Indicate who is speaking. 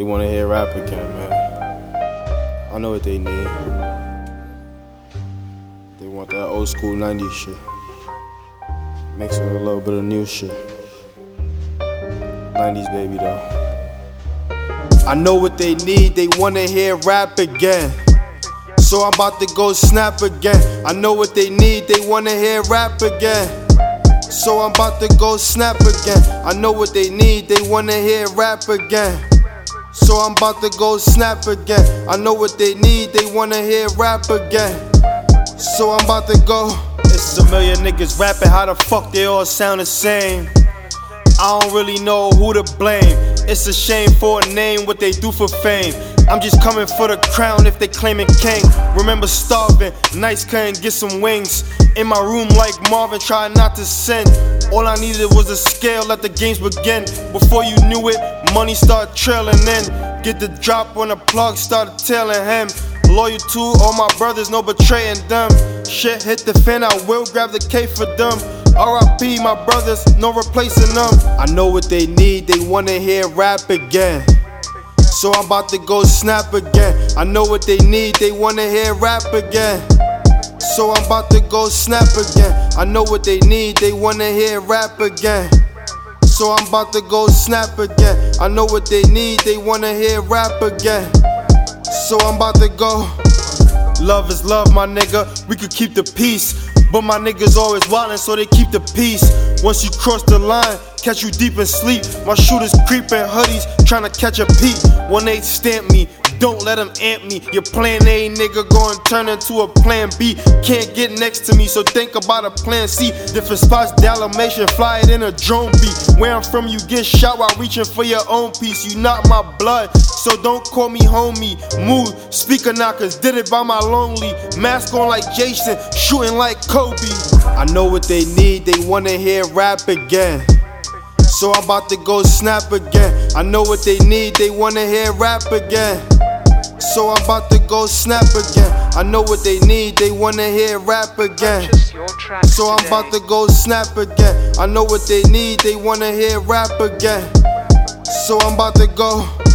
Speaker 1: They wanna hear rap again, man. I know what they need. They want that old school 90s shit. Mixed with a little bit of new shit. 90s baby though. I know what they need, they wanna hear rap again. So I'm about to go snap again. I know what they need, they wanna hear rap again. So I'm about to go snap again. I know what they need, they wanna hear rap again. So I'm about to go snap again. I know what they need, they wanna hear rap again. So I'm about to go. It's a million niggas rapping, how the fuck they all sound the same? I don't really know who to blame. It's a shame for a name, what they do for fame. I'm just coming for the crown if they claiming king. Remember starving, nights couldn't get some wings. In my room like Marvin, trying not to sin. All I needed was a scale, let the games begin. Before you knew it, money start trailing in. Get the drop when the plug started tailing him. Loyal to all my brothers, no betraying them. Shit hit the fan, I will grab the K for them. RIP, my brothers, no replacing them. I know what they need, they wanna hear rap again. So I'm about to go snap again. I know what they need, they wanna hear rap again. So I'm about to go snap again. I know what they need, they wanna hear rap again. So I'm about to go snap again. I know what they need, they wanna hear rap again. So I'm about to go. Love is love, my nigga. We could keep the peace. But my niggas always wildin', so they keep the peace. Once you cross the line, catch you deep in sleep. My shooters creepin' hoodies, tryna catch a peep. When they stamp me, don't let them amp me. Your plan A nigga going turn into a plan B. Can't get next to me, so think about a plan C. Different spots, Dalmatian, fly it in a drone beat. Where I'm from, you get shot while reaching for your own piece. You not my blood, so don't call me homie. Move, speaker knockers, did it by my lonely. Mask on like Jason, shooting like Kobe. I know what they need, they wanna hear rap again. So I'm about to go snap again. I know what they need, they wanna hear rap again. So I'm about to go snap again. I know what they need, they wanna hear rap again. So I'm about to go snap again. I know what they need, they wanna hear rap again. So I'm about to go.